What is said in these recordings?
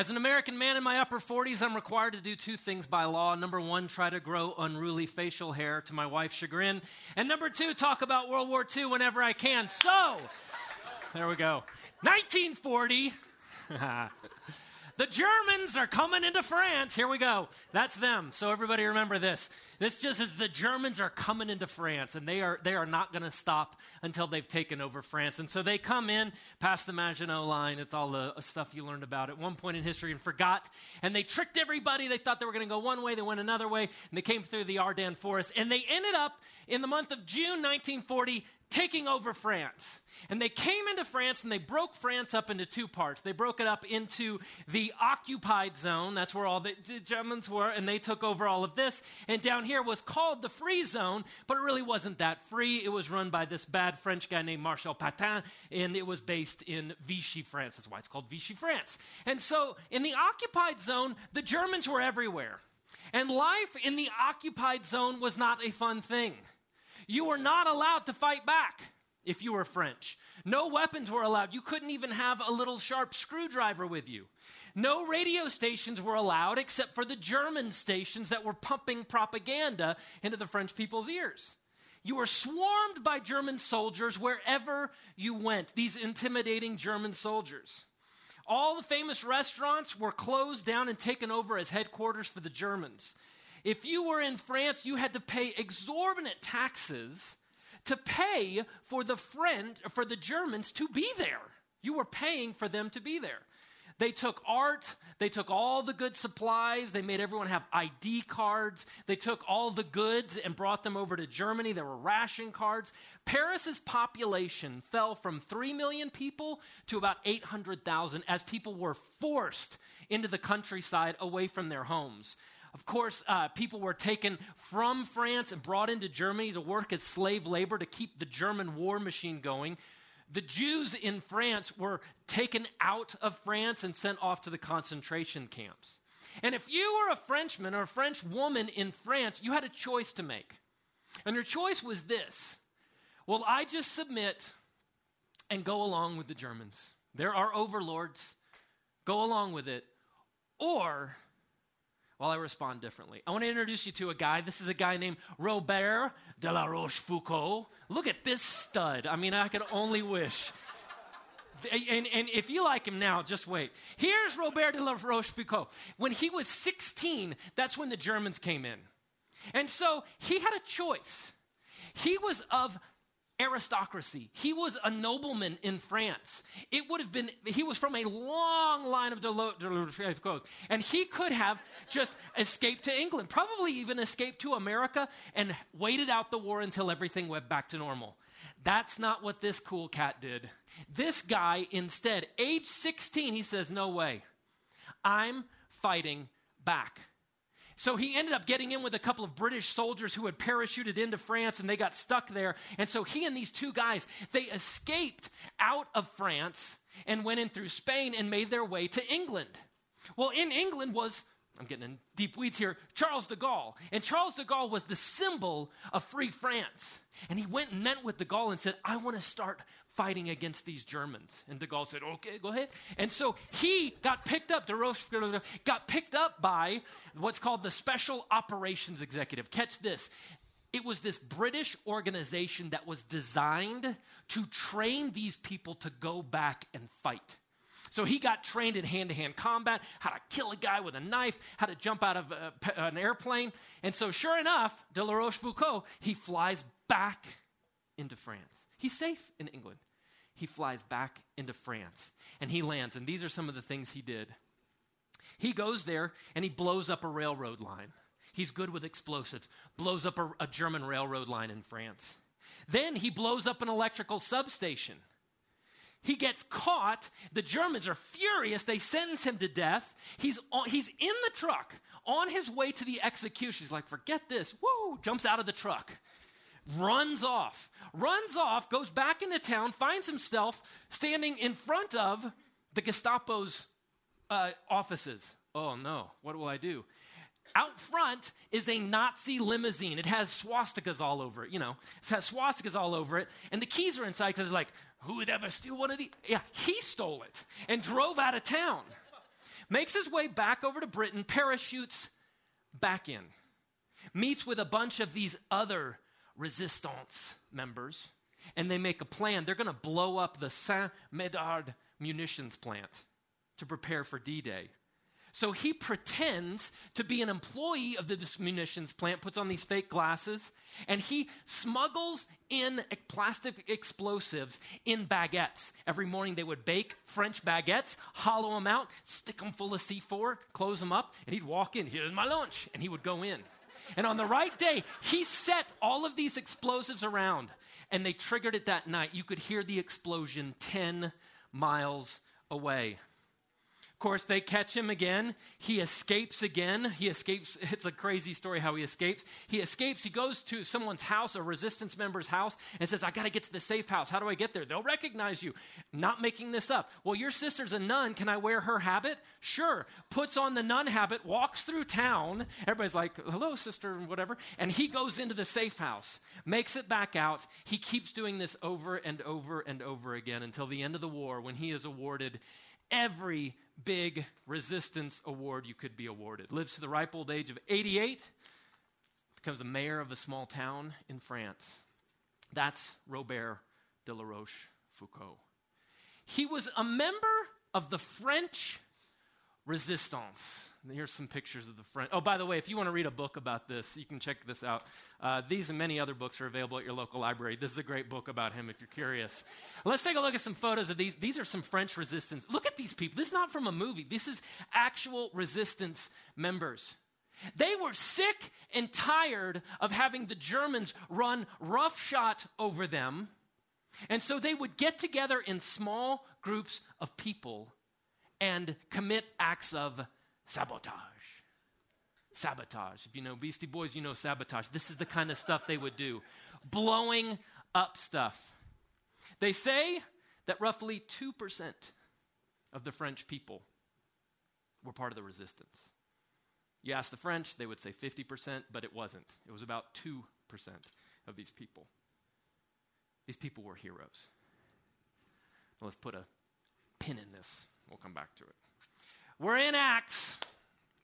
As an American man in my upper 40s, I'm required to do two things by law. Number one, try to grow unruly facial hair to my wife's chagrin. And number two, talk about World War II whenever I can. So, there we go. 1940. The Germans are coming into France. Here we go. That's them. So everybody remember this. This just is the Germans are coming into France and they are they are not going to stop until they've taken over France. And so they come in past the Maginot line. It's all the uh, stuff you learned about at one point in history and forgot. And they tricked everybody. They thought they were going to go one way, they went another way, and they came through the Ardennes forest and they ended up in the month of June 1940 taking over France. And they came into France and they broke France up into two parts. They broke it up into the occupied zone, that's where all the Germans were, and they took over all of this. And down here was called the free zone, but it really wasn't that free. It was run by this bad French guy named Marshal Pétain, and it was based in Vichy, France. That's why it's called Vichy, France. And so in the occupied zone, the Germans were everywhere. And life in the occupied zone was not a fun thing. You were not allowed to fight back if you were French. No weapons were allowed. You couldn't even have a little sharp screwdriver with you. No radio stations were allowed except for the German stations that were pumping propaganda into the French people's ears. You were swarmed by German soldiers wherever you went, these intimidating German soldiers. All the famous restaurants were closed down and taken over as headquarters for the Germans. If you were in France, you had to pay exorbitant taxes to pay for the friend for the Germans to be there. You were paying for them to be there. They took art, they took all the good supplies, they made everyone have ID cards, they took all the goods and brought them over to Germany. There were ration cards. Paris's population fell from 3 million people to about 800,000 as people were forced into the countryside away from their homes. Of course, uh, people were taken from France and brought into Germany to work as slave labor to keep the German war machine going. The Jews in France were taken out of France and sent off to the concentration camps. And if you were a Frenchman or a French woman in France, you had a choice to make. And your choice was this Will I just submit and go along with the Germans? There are overlords. Go along with it. Or well, I respond differently. I want to introduce you to a guy. This is a guy named Robert de la Rochefoucauld. Look at this stud. I mean, I could only wish. And, and, if you like him now, just wait. Here's Robert de la Rochefoucauld. When he was 16, that's when the Germans came in. And so he had a choice. He was of aristocracy. He was a nobleman in France. It would have been, he was from a long line of and he could have just escaped to England, probably even escaped to America and waited out the war until everything went back to normal. That's not what this cool cat did. This guy, instead, age 16, he says, No way. I'm fighting back. So he ended up getting in with a couple of British soldiers who had parachuted into France and they got stuck there. And so he and these two guys, they escaped out of France and went in through Spain and made their way to England. Well, in England was I'm getting in deep weeds here, Charles de Gaulle. And Charles de Gaulle was the symbol of free France. And he went and met with de Gaulle and said, I want to start fighting against these Germans. And de Gaulle said, okay, go ahead. And so he got picked up, de Roche got picked up by what's called the Special Operations Executive. Catch this. It was this British organization that was designed to train these people to go back and fight. So he got trained in hand to hand combat, how to kill a guy with a knife, how to jump out of a, an airplane. And so, sure enough, de la Rochefoucauld, he flies back into France. He's safe in England he flies back into France and he lands. And these are some of the things he did. He goes there and he blows up a railroad line. He's good with explosives, blows up a, a German railroad line in France. Then he blows up an electrical substation. He gets caught. The Germans are furious. They sentence him to death. He's, on, he's in the truck on his way to the execution. He's like, forget this. Woo! Jumps out of the truck runs off, runs off, goes back into town, finds himself standing in front of the Gestapo's uh, offices. Oh no, what will I do? Out front is a Nazi limousine. It has swastikas all over it, you know. It has swastikas all over it. And the keys are inside because it's like, who would ever steal one of these? Yeah, he stole it and drove out of town. makes his way back over to Britain, parachutes back in, meets with a bunch of these other resistance members, and they make a plan. They're going to blow up the Saint Médard munitions plant to prepare for D Day. So he pretends to be an employee of the munitions plant, puts on these fake glasses, and he smuggles in plastic explosives in baguettes. Every morning they would bake French baguettes, hollow them out, stick them full of C4, close them up, and he'd walk in, here's my lunch, and he would go in. And on the right day, he set all of these explosives around, and they triggered it that night. You could hear the explosion 10 miles away course, they catch him again. He escapes again. He escapes. It's a crazy story how he escapes. He escapes. He goes to someone's house, a resistance member's house, and says, I got to get to the safe house. How do I get there? They'll recognize you. Not making this up. Well, your sister's a nun. Can I wear her habit? Sure. Puts on the nun habit, walks through town. Everybody's like, hello, sister, whatever. And he goes into the safe house, makes it back out. He keeps doing this over and over and over again until the end of the war when he is awarded every big resistance award you could be awarded. Lives to the ripe old age of 88, becomes the mayor of a small town in France. That's Robert de la. He was a member of the French resistance. Here's some pictures of the French. Oh, by the way, if you want to read a book about this, you can check this out. Uh, these and many other books are available at your local library. This is a great book about him if you're curious. Let's take a look at some photos of these. These are some French resistance. Look at these people. This is not from a movie, this is actual resistance members. They were sick and tired of having the Germans run roughshod over them. And so they would get together in small groups of people and commit acts of sabotage. Sabotage. If you know Beastie Boys, you know sabotage. This is the kind of stuff they would do blowing up stuff. They say that roughly 2% of the French people were part of the resistance. You ask the French, they would say 50%, but it wasn't. It was about 2% of these people. These people were heroes. Let's put a pin in this. We'll come back to it. We're in Acts.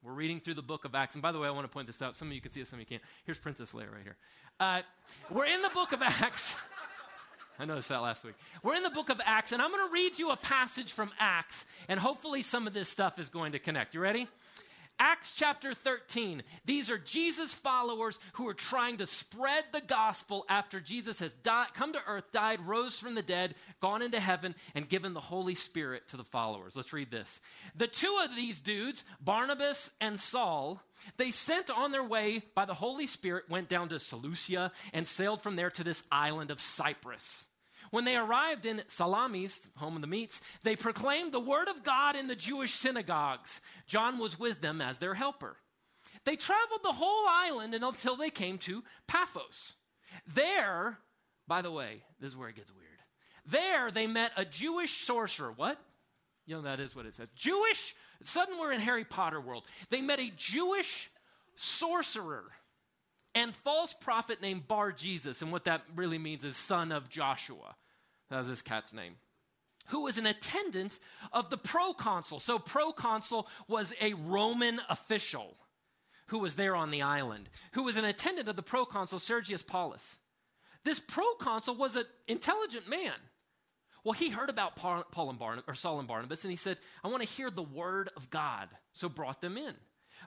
We're reading through the book of Acts. And by the way, I want to point this out. Some of you can see it, some of you can't. Here's Princess Leia right here. Uh, we're in the book of Acts. I noticed that last week. We're in the book of Acts, and I'm going to read you a passage from Acts, and hopefully some of this stuff is going to connect. You ready? Acts chapter 13. These are Jesus followers who are trying to spread the gospel after Jesus has died, come to earth, died, rose from the dead, gone into heaven, and given the Holy Spirit to the followers. Let's read this. The two of these dudes, Barnabas and Saul, they sent on their way by the Holy Spirit, went down to Seleucia, and sailed from there to this island of Cyprus. When they arrived in Salamis, home of the meats, they proclaimed the word of God in the Jewish synagogues. John was with them as their helper. They traveled the whole island until they came to Paphos. There, by the way, this is where it gets weird. There they met a Jewish sorcerer. What? You know, that is what it says. Jewish, suddenly we're in Harry Potter world. They met a Jewish sorcerer and false prophet named Bar Jesus. And what that really means is son of Joshua. That was his cat's name. Who was an attendant of the proconsul. So, proconsul was a Roman official who was there on the island, who was an attendant of the proconsul Sergius Paulus. This proconsul was an intelligent man. Well, he heard about Paul and Barnabas, or Saul and Barnabas, and he said, I want to hear the word of God. So brought them in.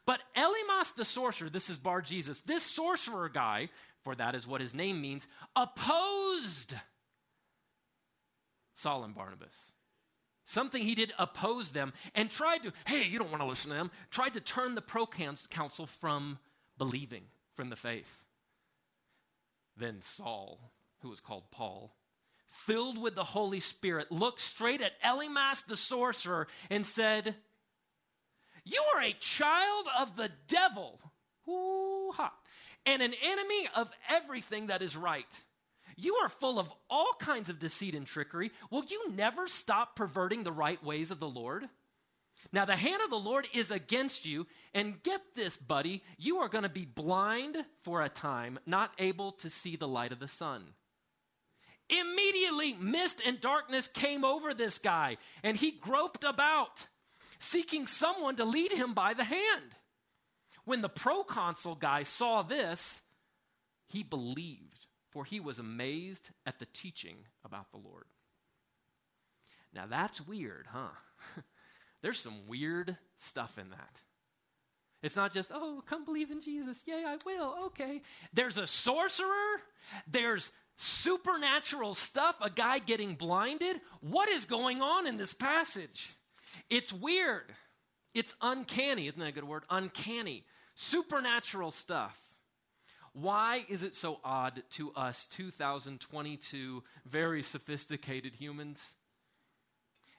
But Elymas the sorcerer, this is Bar Jesus, this sorcerer guy, for that is what his name means, opposed Saul and Barnabas. Something he did oppose them and tried to, hey, you don't want to listen to them, tried to turn the proconsul from believing, from the faith. Then Saul, who was called Paul, filled with the Holy Spirit, looked straight at Elymas the sorcerer and said, you are a child of the devil. Ooh-ha. And an enemy of everything that is right. You are full of all kinds of deceit and trickery. Will you never stop perverting the right ways of the Lord? Now, the hand of the Lord is against you. And get this, buddy, you are going to be blind for a time, not able to see the light of the sun. Immediately, mist and darkness came over this guy, and he groped about seeking someone to lead him by the hand. When the proconsul guy saw this, he believed, for he was amazed at the teaching about the Lord. Now that's weird, huh? There's some weird stuff in that. It's not just, oh, come believe in Jesus. Yay, I will. Okay. There's a sorcerer. There's supernatural stuff, a guy getting blinded. What is going on in this passage? It's weird. It's uncanny. Isn't that a good word? Uncanny. Supernatural stuff. Why is it so odd to us, 2022, very sophisticated humans?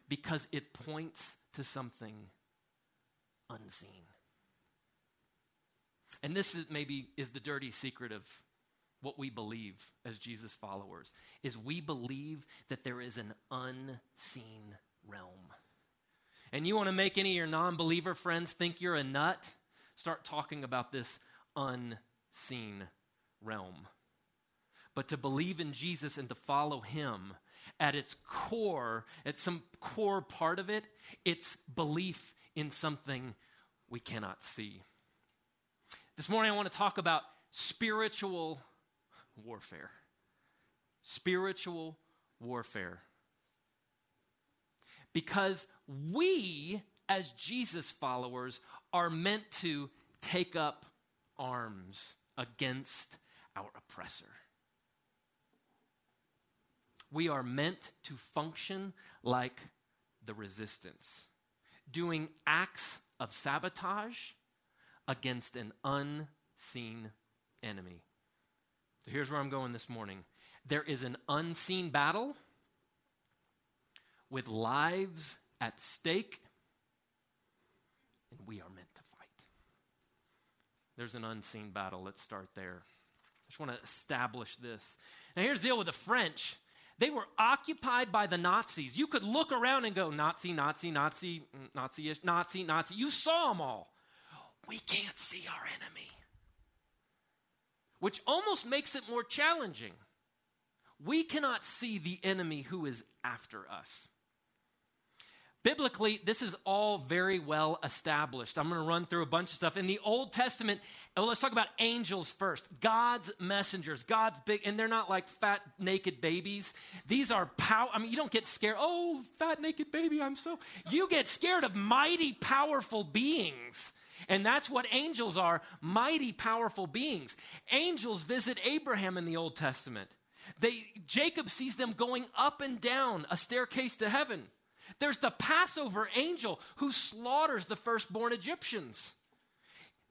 Because it points to something unseen. And this is maybe is the dirty secret of what we believe as Jesus followers is we believe that there is an unseen realm. And you want to make any of your non-believer friends think you're a nut? Start talking about this unseen realm. But to believe in Jesus and to follow him at its core, at some core part of it, it's belief in something we cannot see. This morning, I want to talk about spiritual warfare. Spiritual warfare. Because we, as Jesus followers, are meant to take up arms against our oppressor. We are meant to function like the resistance, doing acts of sabotage against an unseen enemy. So here's where I'm going this morning. There is an unseen battle with lives at stake, and we are. There's an unseen battle. Let's start there. I just want to establish this. Now, here's the deal with the French. They were occupied by the Nazis. You could look around and go, Nazi, Nazi, Nazi, mm, Nazi, Nazi, Nazi. You saw them all we can't see our enemy. Which almost makes it more challenging. We cannot see the enemy who is after us. Biblically, this is all very well established. I'm going to run through a bunch of stuff. In the Old Testament, well, let's talk about angels first. God's messengers, God's big, and they're not like fat, naked babies. These are power. I mean, you don't get scared. Oh, fat, naked baby, I'm so. You get scared of mighty, powerful beings and that's what angels are mighty, powerful beings. Angels visit Abraham in the Old Testament. They, Jacob sees them going up and down a staircase to heaven. There's the Passover angel who slaughters the firstborn Egyptians.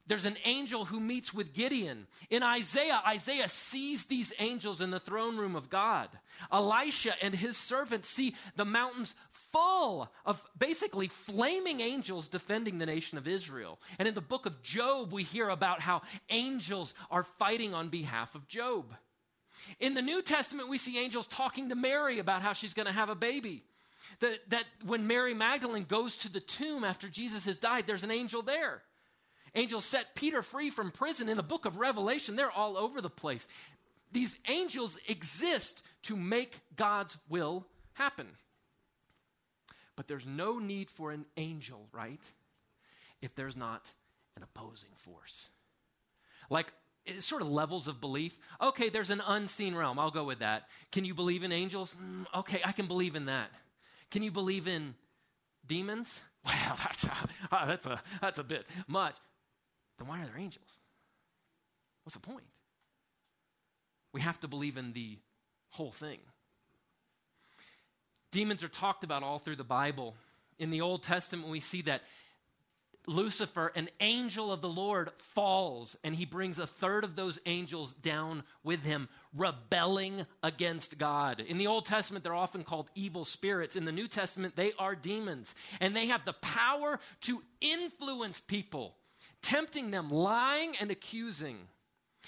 There's an angel who meets with Gideon. In Isaiah, Isaiah sees these angels in the throne room of God. Elisha and his servants see the mountains full of basically flaming angels defending the nation of Israel. And in the book of Job, we hear about how angels are fighting on behalf of Job. In the New Testament, we see angels talking to Mary about how she's going to have a baby. That, that when Mary Magdalene goes to the tomb after Jesus has died, there's an angel there. Angels set Peter free from prison in the book of Revelation. They're all over the place. These angels exist to make God's will happen. But there's no need for an angel, right? If there's not an opposing force. Like it's sort of levels of belief. Okay, there's an unseen realm. I'll go with that. Can you believe in angels? Mm, okay, I can believe in that. Can you believe in demons? Well, that's a, uh, that's a, that's a bit much then why are there angels? What's the point? We have to believe in the whole thing. Demons are talked about all through the Bible. In the Old Testament, we see that Lucifer, an angel of the Lord, falls and he brings a third of those angels down with him, rebelling against God. In the Old Testament, they're often called evil spirits. In the New Testament, they are demons and they have the power to influence people tempting them, lying and accusing.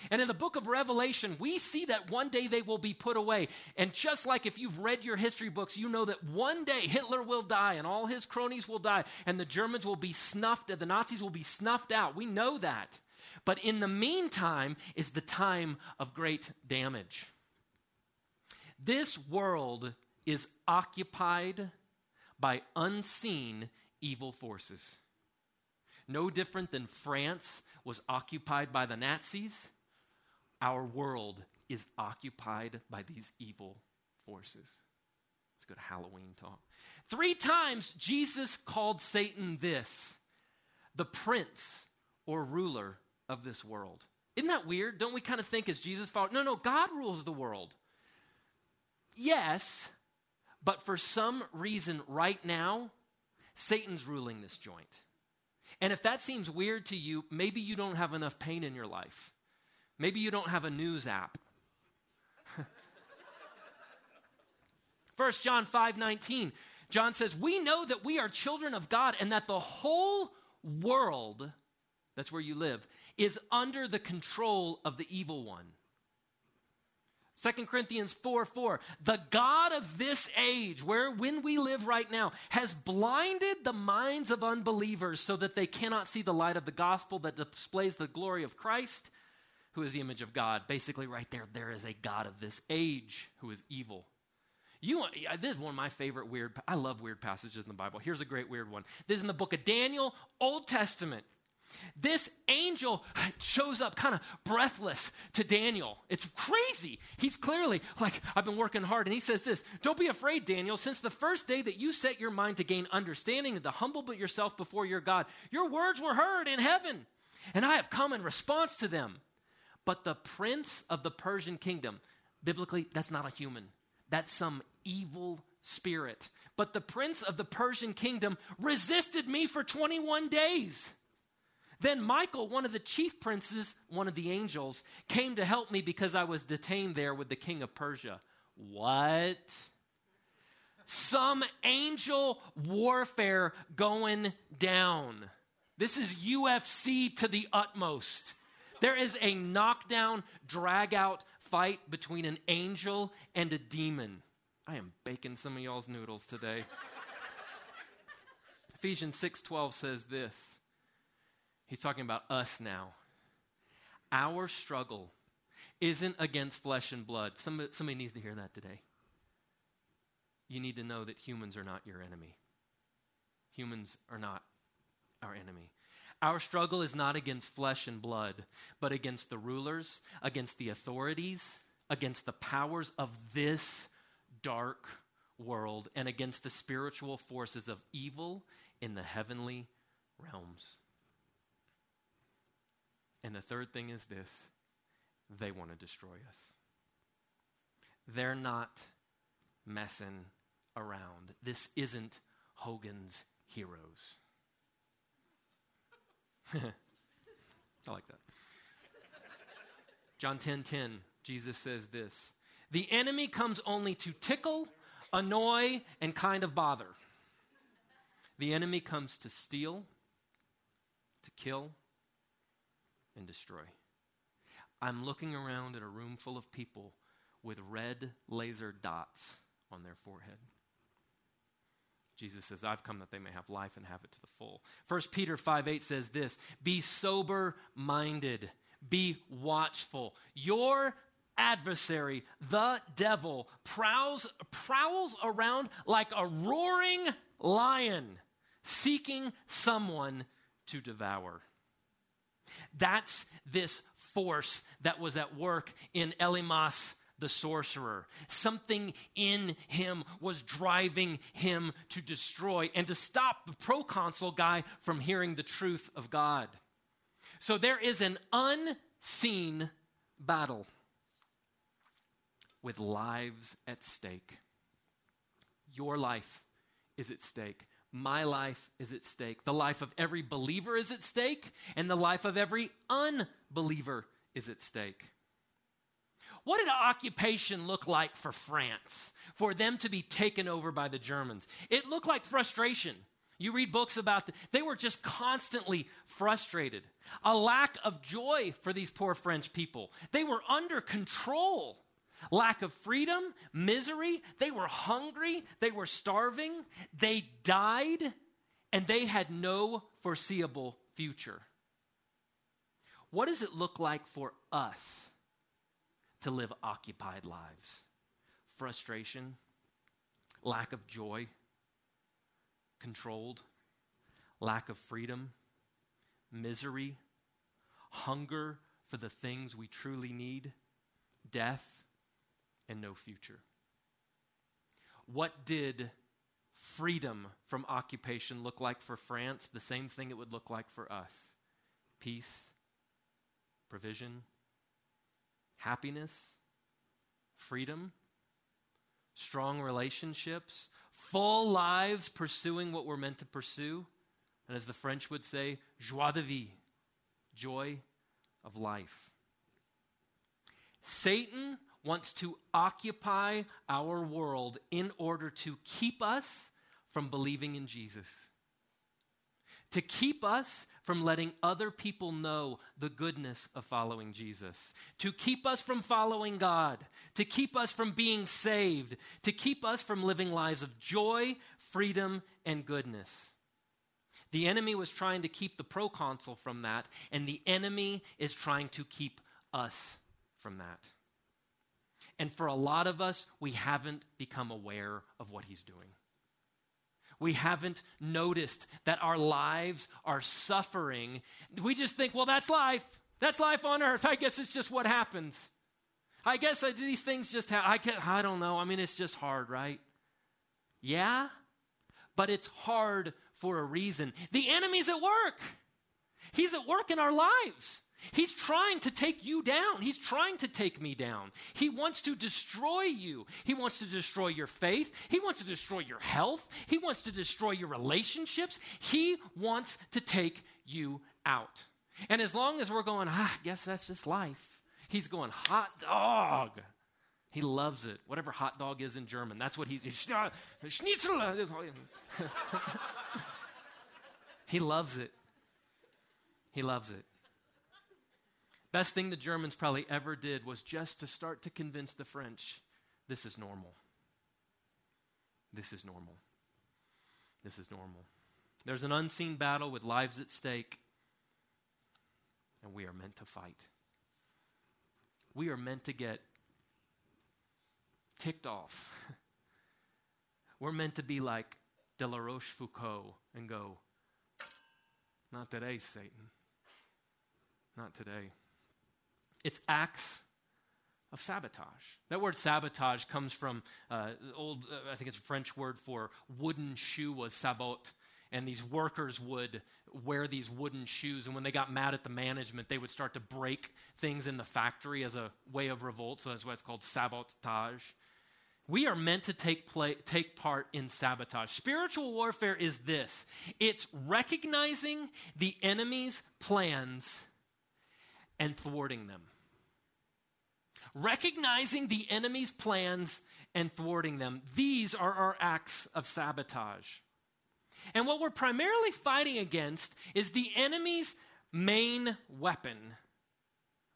And in the book of Revelation, we see that one day they will be put away. And just like if you've read your history books, you know that one day Hitler will die and all his cronies will die and the Germans will be snuffed and the Nazis will be snuffed out. We know that. But in the meantime is the time of great damage. This world is occupied by unseen evil forces. No different than France was occupied by the Nazis, our world is occupied by these evil forces. Let's go to Halloween talk. Three times Jesus called Satan this the prince or ruler of this world. Isn't that weird? Don't we kind of think as Jesus followed? No, no, God rules the world. Yes, but for some reason right now, Satan's ruling this joint. And if that seems weird to you, maybe you don't have enough pain in your life. Maybe you don't have a news app. 1 John 5 19, John says, We know that we are children of God and that the whole world, that's where you live, is under the control of the evil one. 2 Corinthians 4 4. The God of this age, where when we live right now, has blinded the minds of unbelievers so that they cannot see the light of the gospel that displays the glory of Christ, who is the image of God. Basically, right there, there is a God of this age who is evil. You, this is one of my favorite weird. I love weird passages in the Bible. Here's a great weird one. This is in the book of Daniel, Old Testament. This angel shows up kind of breathless to Daniel. It's crazy. He's clearly like, I've been working hard. And he says this Don't be afraid, Daniel. Since the first day that you set your mind to gain understanding and to humble yourself before your God, your words were heard in heaven. And I have come in response to them. But the prince of the Persian kingdom, biblically, that's not a human, that's some evil spirit. But the prince of the Persian kingdom resisted me for 21 days. Then Michael, one of the chief princes, one of the angels, came to help me because I was detained there with the king of Persia. What? Some angel warfare going down. This is UFC to the utmost. There is a knockdown, drag out fight between an angel and a demon. I am baking some of y'all's noodles today. Ephesians 6:12 says this. He's talking about us now. Our struggle isn't against flesh and blood. Somebody, somebody needs to hear that today. You need to know that humans are not your enemy. Humans are not our enemy. Our struggle is not against flesh and blood, but against the rulers, against the authorities, against the powers of this dark world, and against the spiritual forces of evil in the heavenly realms. And the third thing is this they want to destroy us. They're not messing around. This isn't Hogan's Heroes. I like that. John 10:10, 10, 10, Jesus says this. The enemy comes only to tickle, annoy, and kind of bother. The enemy comes to steal, to kill, and destroy. I'm looking around at a room full of people with red laser dots on their forehead. Jesus says, I've come that they may have life and have it to the full. 1 Peter 5 8 says this Be sober minded, be watchful. Your adversary, the devil, prowls, prowls around like a roaring lion, seeking someone to devour. That's this force that was at work in Elymas the sorcerer. Something in him was driving him to destroy and to stop the proconsul guy from hearing the truth of God. So there is an unseen battle with lives at stake. Your life is at stake. My life is at stake. The life of every believer is at stake, and the life of every unbeliever is at stake. What did occupation look like for France, for them to be taken over by the Germans? It looked like frustration. You read books about the, they were just constantly frustrated. A lack of joy for these poor French people. They were under control lack of freedom, misery. They were hungry, they were starving, they died, and they had no foreseeable future. What does it look like for us to live occupied lives? Frustration, lack of joy, controlled, lack of freedom, misery, hunger for the things we truly need, death, and no future. What did freedom from occupation look like for France? The same thing it would look like for us peace, provision, happiness, freedom, strong relationships, full lives pursuing what we're meant to pursue. And as the French would say, joie de vie, joy of life. Satan wants to occupy our world in order to keep us from believing in Jesus to keep us from letting other people know the goodness of following Jesus, to keep us from following God, to keep us from being saved, to keep us from living lives of joy, freedom, and goodness. The enemy was trying to keep the proconsul from that, and the enemy is trying to keep us from that. And for a lot of us, we haven't become aware of what he's doing we haven't noticed that our lives are suffering. We just think, well, that's life. That's life on earth. I guess it's just what happens. I guess these things just happen. I, I don't know. I mean, it's just hard, right? Yeah, but it's hard for a reason. The enemy's at work, he's at work in our lives. He's trying to take you down. He's trying to take me down. He wants to destroy you. He wants to destroy your faith. He wants to destroy your health. He wants to destroy your relationships. He wants to take you out. And as long as we're going, ah, I guess that's just life, he's going, hot dog. He loves it. Whatever hot dog is in German, that's what he's. Schnitzel. he loves it. He loves it. Best thing the Germans probably ever did was just to start to convince the French this is normal. This is normal. This is normal. There's an unseen battle with lives at stake, and we are meant to fight. We are meant to get ticked off. We're meant to be like De La Rochefoucauld and go, Not today, Satan. Not today. It's acts of sabotage. That word sabotage comes from uh, old, uh, I think it's a French word for wooden shoe was sabot. And these workers would wear these wooden shoes. And when they got mad at the management, they would start to break things in the factory as a way of revolt. So that's why it's called sabotage. We are meant to take, play, take part in sabotage. Spiritual warfare is this it's recognizing the enemy's plans and thwarting them recognizing the enemy's plans and thwarting them. These are our acts of sabotage. And what we're primarily fighting against is the enemy's main weapon,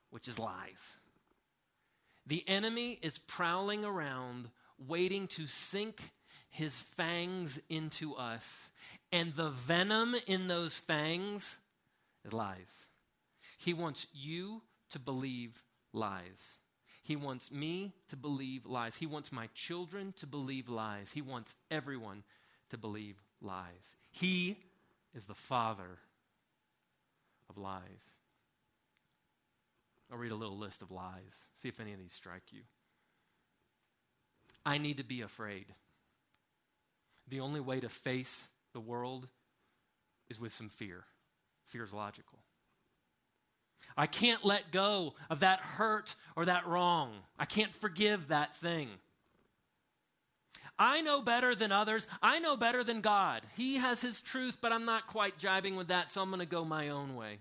which is lies. The enemy is prowling around, waiting to sink his fangs into us. And the venom in those fangs is lies. He wants you to believe lies. He wants me to believe lies. He wants my children to believe lies. He wants everyone to believe lies. He is the father of lies. I'll read a little list of lies, see if any of these strike you. I need to be afraid. The only way to face the world is with some fear. Fear is logical. I can't let go of that hurt or that wrong. I can't forgive that thing. I know better than others. I know better than God. He has His truth, but I'm not quite jibing with that, so I'm going to go my own way.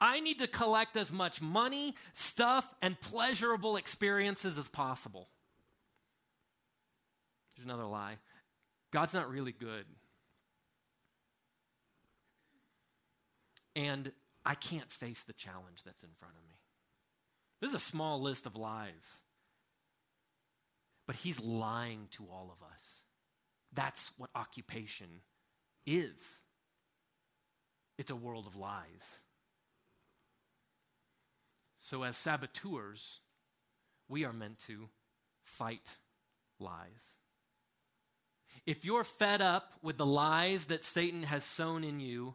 I need to collect as much money, stuff, and pleasurable experiences as possible. There's another lie God's not really good. And I can't face the challenge that's in front of me. This is a small list of lies. But he's lying to all of us. That's what occupation is it's a world of lies. So, as saboteurs, we are meant to fight lies. If you're fed up with the lies that Satan has sown in you,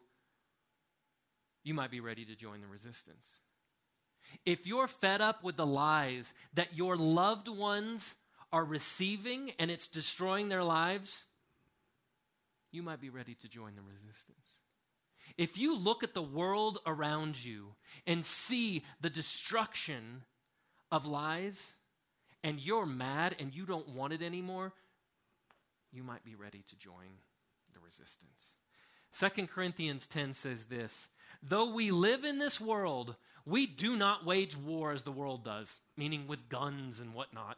you might be ready to join the resistance. If you're fed up with the lies that your loved ones are receiving and it's destroying their lives, you might be ready to join the resistance. If you look at the world around you and see the destruction of lies, and you're mad and you don't want it anymore, you might be ready to join the resistance. 2 Corinthians 10 says this Though we live in this world, we do not wage war as the world does, meaning with guns and whatnot.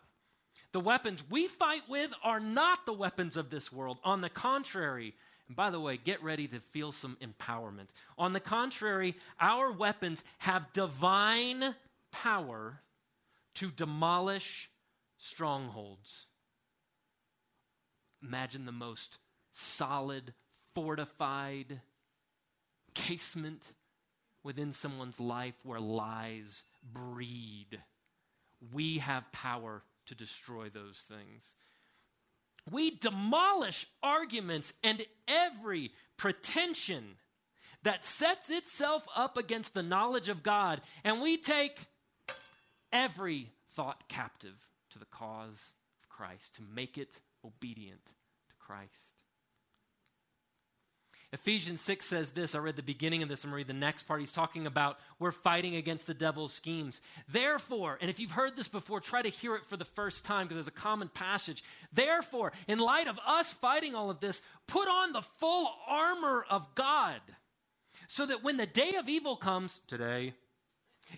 The weapons we fight with are not the weapons of this world. On the contrary, and by the way, get ready to feel some empowerment. On the contrary, our weapons have divine power to demolish strongholds. Imagine the most solid, fortified casement within someone's life where lies breed. We have power to destroy those things. We demolish arguments and every pretension that sets itself up against the knowledge of God, and we take every thought captive to the cause of Christ, to make it obedient to Christ. Ephesians 6 says this. I read the beginning of this. I'm read the next part. He's talking about we're fighting against the devil's schemes. Therefore, and if you've heard this before, try to hear it for the first time because there's a common passage. Therefore, in light of us fighting all of this, put on the full armor of God so that when the day of evil comes, today,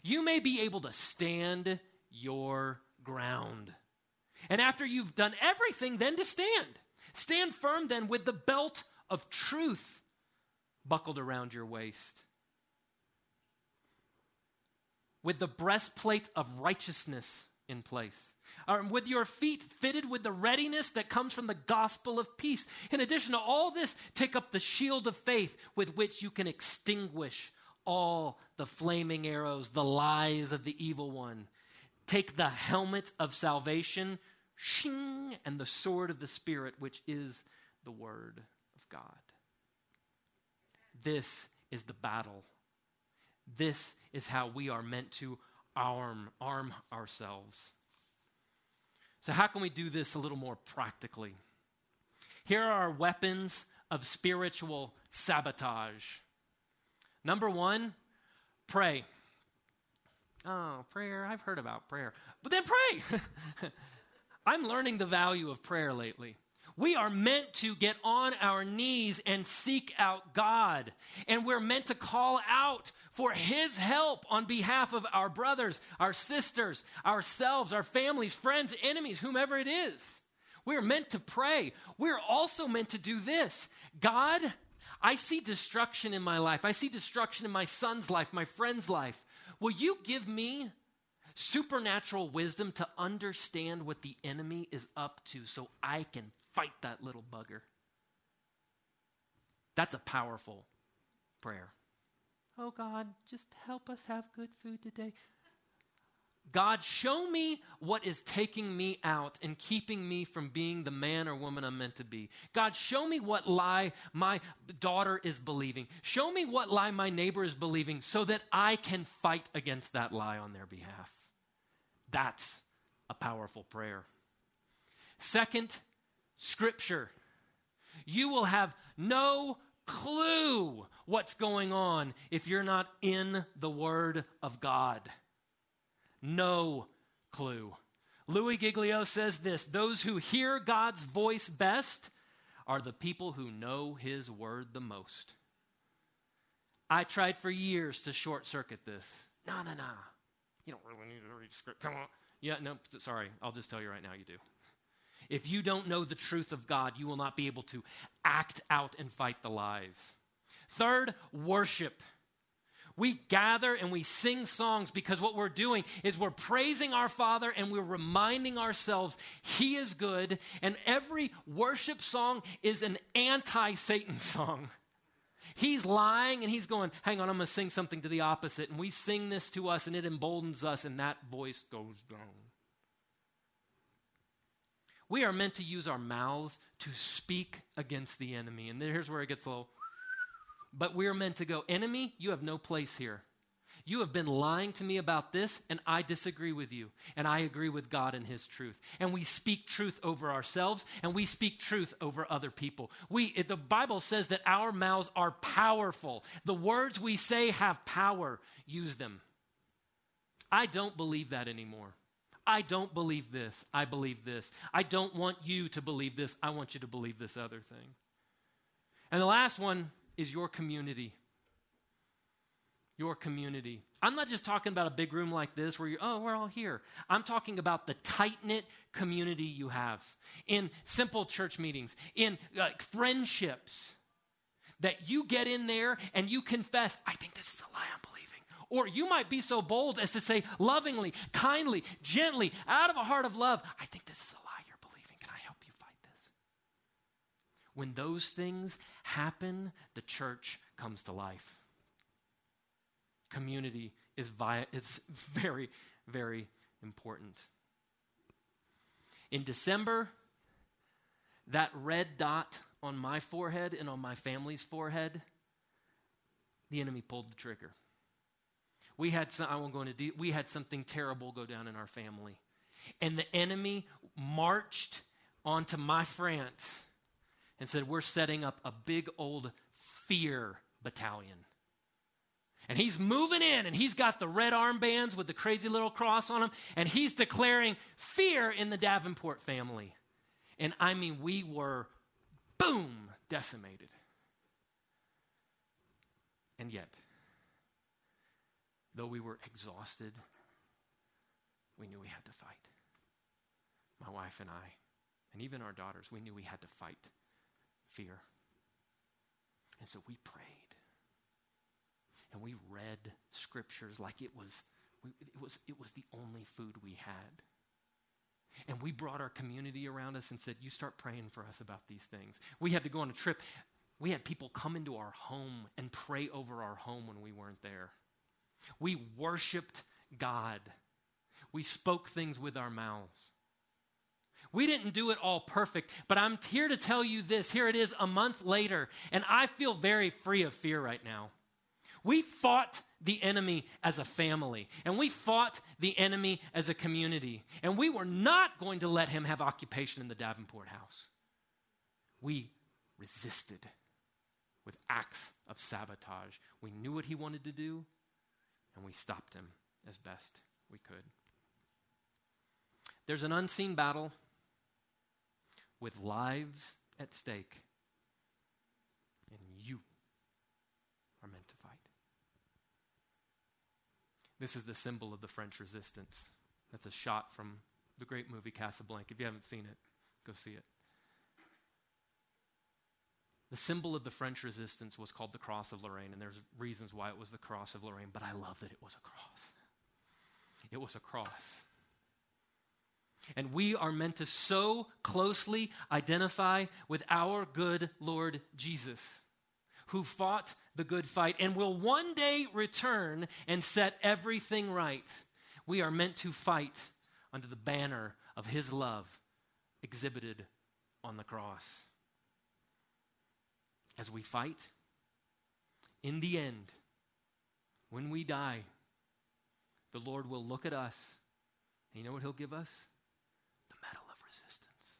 you may be able to stand your ground. And after you've done everything, then to stand. Stand firm then with the belt of truth buckled around your waist, with the breastplate of righteousness in place. Um, with your feet fitted with the readiness that comes from the gospel of peace. In addition to all this, take up the shield of faith with which you can extinguish all the flaming arrows, the lies of the evil one. Take the helmet of salvation, shing, and the sword of the Spirit, which is the word of God. This is the battle. This is how we are meant to arm, arm ourselves. So, how can we do this a little more practically? Here are our weapons of spiritual sabotage. Number one, pray. Oh, prayer. I've heard about prayer. But then pray. I'm learning the value of prayer lately. We are meant to get on our knees and seek out God. And we're meant to call out for His help on behalf of our brothers, our sisters, ourselves, our families, friends, enemies, whomever it is. We're meant to pray. We're also meant to do this God, I see destruction in my life. I see destruction in my son's life, my friend's life. Will you give me supernatural wisdom to understand what the enemy is up to so I can fight that little bugger. That's a powerful prayer. Oh God, just help us have good food today. God, show me what is taking me out and keeping me from being the man or woman I'm meant to be. God, show me what lie my daughter is believing. Show me what lie my neighbor is believing so that I can fight against that lie on their behalf. That's a powerful prayer. Second, Scripture. You will have no clue what's going on if you're not in the Word of God. No clue. Louis Giglio says this those who hear God's voice best are the people who know His Word the most. I tried for years to short circuit this. No, no, no. You don't really need to read script. Come on. Yeah, no, sorry. I'll just tell you right now you do. If you don't know the truth of God, you will not be able to act out and fight the lies. Third, worship. We gather and we sing songs because what we're doing is we're praising our Father and we're reminding ourselves He is good. And every worship song is an anti Satan song. He's lying and he's going, Hang on, I'm going to sing something to the opposite. And we sing this to us and it emboldens us, and that voice goes down. We are meant to use our mouths to speak against the enemy. And here's where it gets a little. But we're meant to go, enemy, you have no place here. You have been lying to me about this, and I disagree with you. And I agree with God and His truth. And we speak truth over ourselves, and we speak truth over other people. We, the Bible says that our mouths are powerful. The words we say have power. Use them. I don't believe that anymore. I don't believe this. I believe this. I don't want you to believe this. I want you to believe this other thing. And the last one is your community your community. I'm not just talking about a big room like this where you're, oh, we're all here. I'm talking about the tight knit community you have in simple church meetings, in uh, friendships, that you get in there and you confess, I think this is a lie I'm. Or you might be so bold as to say, lovingly, kindly, gently, out of a heart of love, I think this is a lie you're believing. Can I help you fight this? When those things happen, the church comes to life community is, vi- is very, very important. In December, that red dot on my forehead and on my family's forehead, the enemy pulled the trigger. We had some, I won't go into de- we had something terrible go down in our family. And the enemy marched onto my France and said, We're setting up a big old fear battalion. And he's moving in and he's got the red armbands with the crazy little cross on them and he's declaring fear in the Davenport family. And I mean, we were, boom, decimated. And yet, though we were exhausted, we knew we had to fight. My wife and I, and even our daughters, we knew we had to fight fear. And so we prayed and we read scriptures like it was, it was, it was the only food we had. And we brought our community around us and said, You start praying for us about these things. We had to go on a trip. We had people come into our home and pray over our home when we weren't there. We worshiped God. We spoke things with our mouths. We didn't do it all perfect, but I'm here to tell you this. Here it is a month later, and I feel very free of fear right now. We fought the enemy as a family, and we fought the enemy as a community, and we were not going to let him have occupation in the Davenport house. We resisted with acts of sabotage. We knew what he wanted to do, and we stopped him as best we could. There's an unseen battle with lives at stake, and you are meant to fight. this is the symbol of the French resistance. That's a shot from the great movie Casablanca. If you haven't seen it, go see it. The symbol of the French resistance was called the Cross of Lorraine, and there's reasons why it was the Cross of Lorraine, but I love that it was a cross. It was a cross. And we are meant to so closely identify with our good Lord Jesus who fought the good fight and will one day return and set everything right. We are meant to fight under the banner of his love exhibited on the cross. As we fight, in the end, when we die, the Lord will look at us, and you know what He'll give us? The medal of resistance.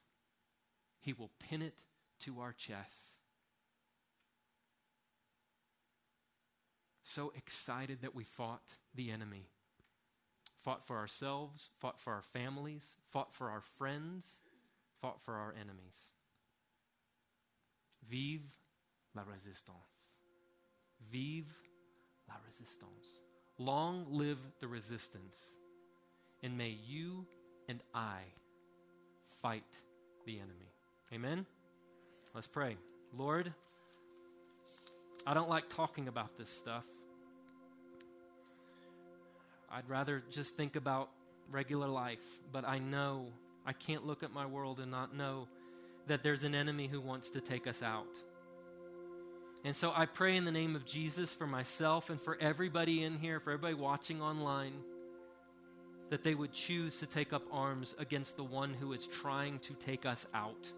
He will pin it to our chest so excited that we fought the enemy. Fought for ourselves, fought for our families, fought for our friends, fought for our enemies. Vive la résistance. Vive la résistance. Long live the resistance. And may you and I fight the enemy. Amen? Let's pray. Lord, I don't like talking about this stuff. I'd rather just think about regular life, but I know I can't look at my world and not know that there's an enemy who wants to take us out. And so I pray in the name of Jesus for myself and for everybody in here, for everybody watching online, that they would choose to take up arms against the one who is trying to take us out.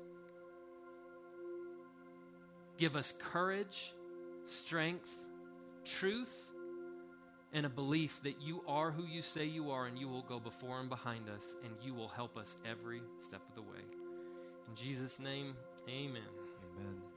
Give us courage, strength, truth, and a belief that you are who you say you are, and you will go before and behind us, and you will help us every step of the way. In Jesus' name, amen. Amen.